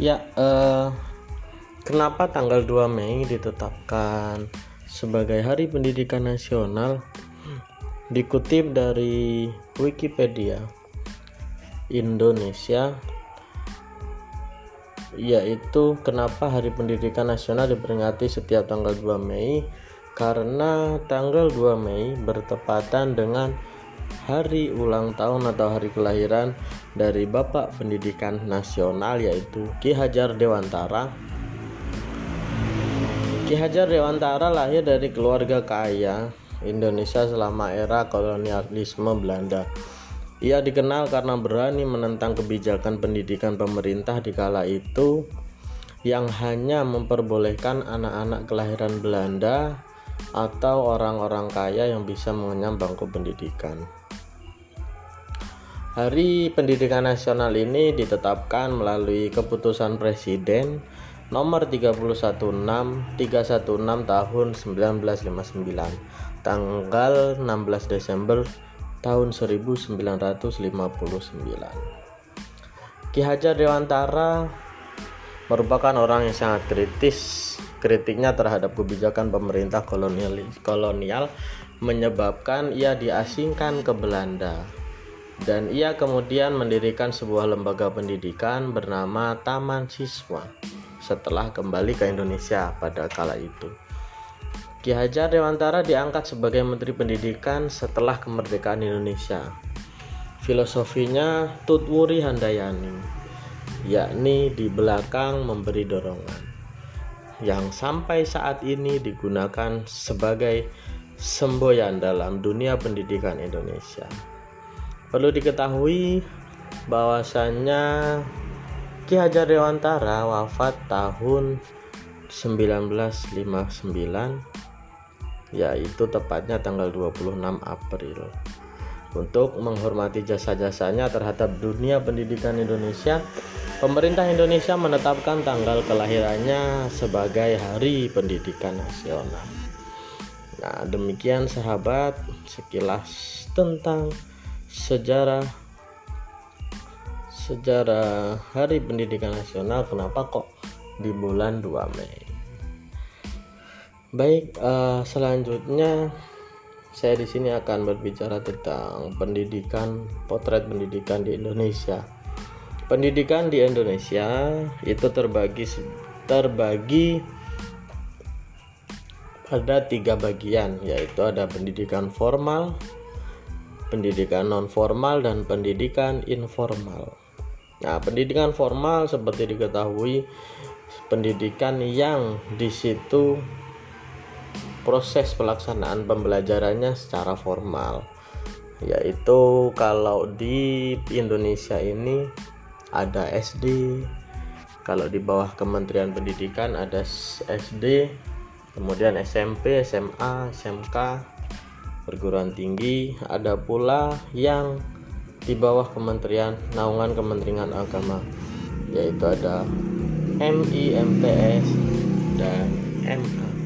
Ya, eh, kenapa tanggal 2 Mei ditetapkan sebagai Hari Pendidikan Nasional? Dikutip dari Wikipedia Indonesia, yaitu kenapa Hari Pendidikan Nasional diperingati setiap tanggal 2 Mei karena tanggal 2 Mei bertepatan dengan hari ulang tahun atau hari kelahiran dari Bapak Pendidikan Nasional yaitu Ki Hajar Dewantara. Ki Hajar Dewantara lahir dari keluarga kaya Indonesia selama era kolonialisme Belanda. Ia dikenal karena berani menentang kebijakan pendidikan pemerintah di kala itu yang hanya memperbolehkan anak-anak kelahiran Belanda atau orang-orang kaya yang bisa mengenyam bangku pendidikan. Hari Pendidikan Nasional ini ditetapkan melalui keputusan Presiden nomor 316 316 tahun 1959 tanggal 16 Desember tahun 1959. Ki Hajar Dewantara merupakan orang yang sangat kritis kritiknya terhadap kebijakan pemerintah kolonial kolonial menyebabkan ia diasingkan ke Belanda dan ia kemudian mendirikan sebuah lembaga pendidikan bernama Taman Siswa setelah kembali ke Indonesia pada kala itu. Ki Hajar Dewantara diangkat sebagai Menteri Pendidikan setelah kemerdekaan Indonesia. Filosofinya Tutwuri Handayani, yakni di belakang memberi dorongan, yang sampai saat ini digunakan sebagai semboyan dalam dunia pendidikan Indonesia. Perlu diketahui bahwasannya Ki Hajar Dewantara wafat tahun 1959 yaitu tepatnya tanggal 26 April. Untuk menghormati jasa-jasanya terhadap dunia pendidikan Indonesia, pemerintah Indonesia menetapkan tanggal kelahirannya sebagai Hari Pendidikan Nasional. Nah, demikian sahabat sekilas tentang sejarah sejarah Hari Pendidikan Nasional kenapa kok di bulan 2 Mei. Baik, uh, selanjutnya saya di sini akan berbicara tentang pendidikan, potret pendidikan di Indonesia. Pendidikan di Indonesia itu terbagi terbagi pada tiga bagian, yaitu ada pendidikan formal, pendidikan non formal dan pendidikan informal. Nah, pendidikan formal seperti diketahui pendidikan yang di situ proses pelaksanaan pembelajarannya secara formal yaitu kalau di Indonesia ini ada SD kalau di bawah Kementerian Pendidikan ada SD kemudian SMP SMA SMK perguruan tinggi, ada pula yang di bawah Kementerian Naungan Kementerian Agama, yaitu ada MI, MTS, dan MA.